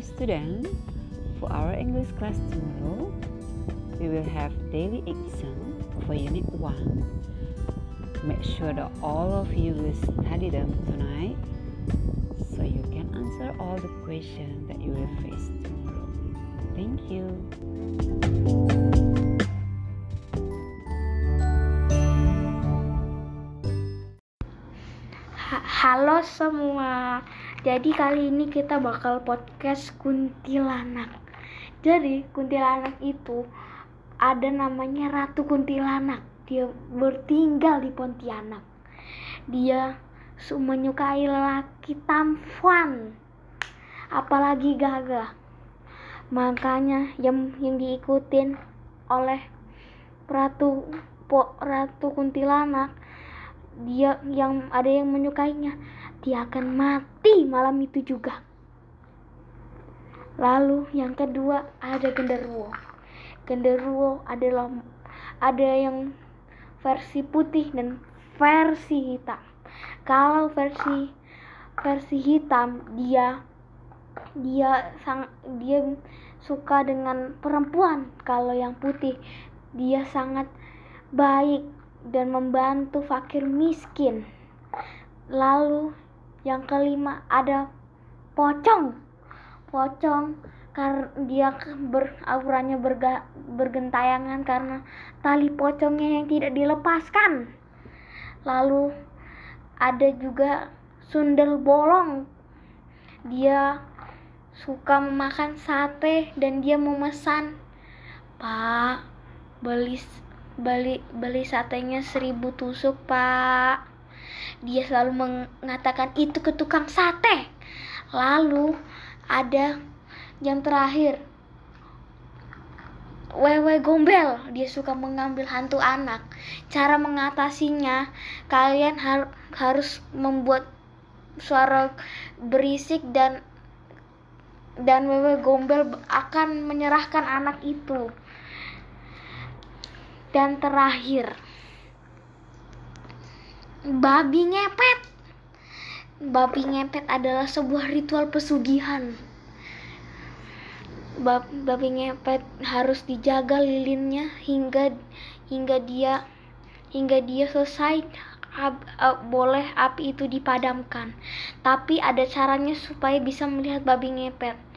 Hello student, for our English class tomorrow, we will have daily exam for unit 1. Make sure that all of you will study them tonight so you can answer all the questions that you will face tomorrow. Thank you. Halo semua. Jadi kali ini kita bakal podcast kuntilanak. Jadi kuntilanak itu ada namanya Ratu Kuntilanak. Dia bertinggal di Pontianak. Dia menyukai lelaki tampan, apalagi gagah. Makanya yang yang diikutin oleh Ratu po, Ratu Kuntilanak dia yang ada yang menyukainya dia akan mati malam itu juga. Lalu yang kedua ada genderuwo. Genderuwo adalah ada yang versi putih dan versi hitam. Kalau versi versi hitam dia dia sang dia suka dengan perempuan. Kalau yang putih dia sangat baik dan membantu fakir miskin. Lalu yang kelima ada pocong. Pocong karena dia ber, auranya berga, bergentayangan karena tali pocongnya yang tidak dilepaskan. Lalu ada juga sundel bolong. Dia suka memakan sate dan dia memesan pak beli beli beli satenya seribu tusuk pak dia selalu mengatakan itu ke tukang sate. Lalu ada yang terakhir. Wewe gombel, dia suka mengambil hantu anak. Cara mengatasinya, kalian har harus membuat suara berisik dan dan wewe gombel akan menyerahkan anak itu. Dan terakhir, babi ngepet. Babi ngepet adalah sebuah ritual pesugihan. Bab, babi ngepet harus dijaga lilinnya hingga hingga dia hingga dia selesai ab, ab, boleh api itu dipadamkan. Tapi ada caranya supaya bisa melihat babi ngepet.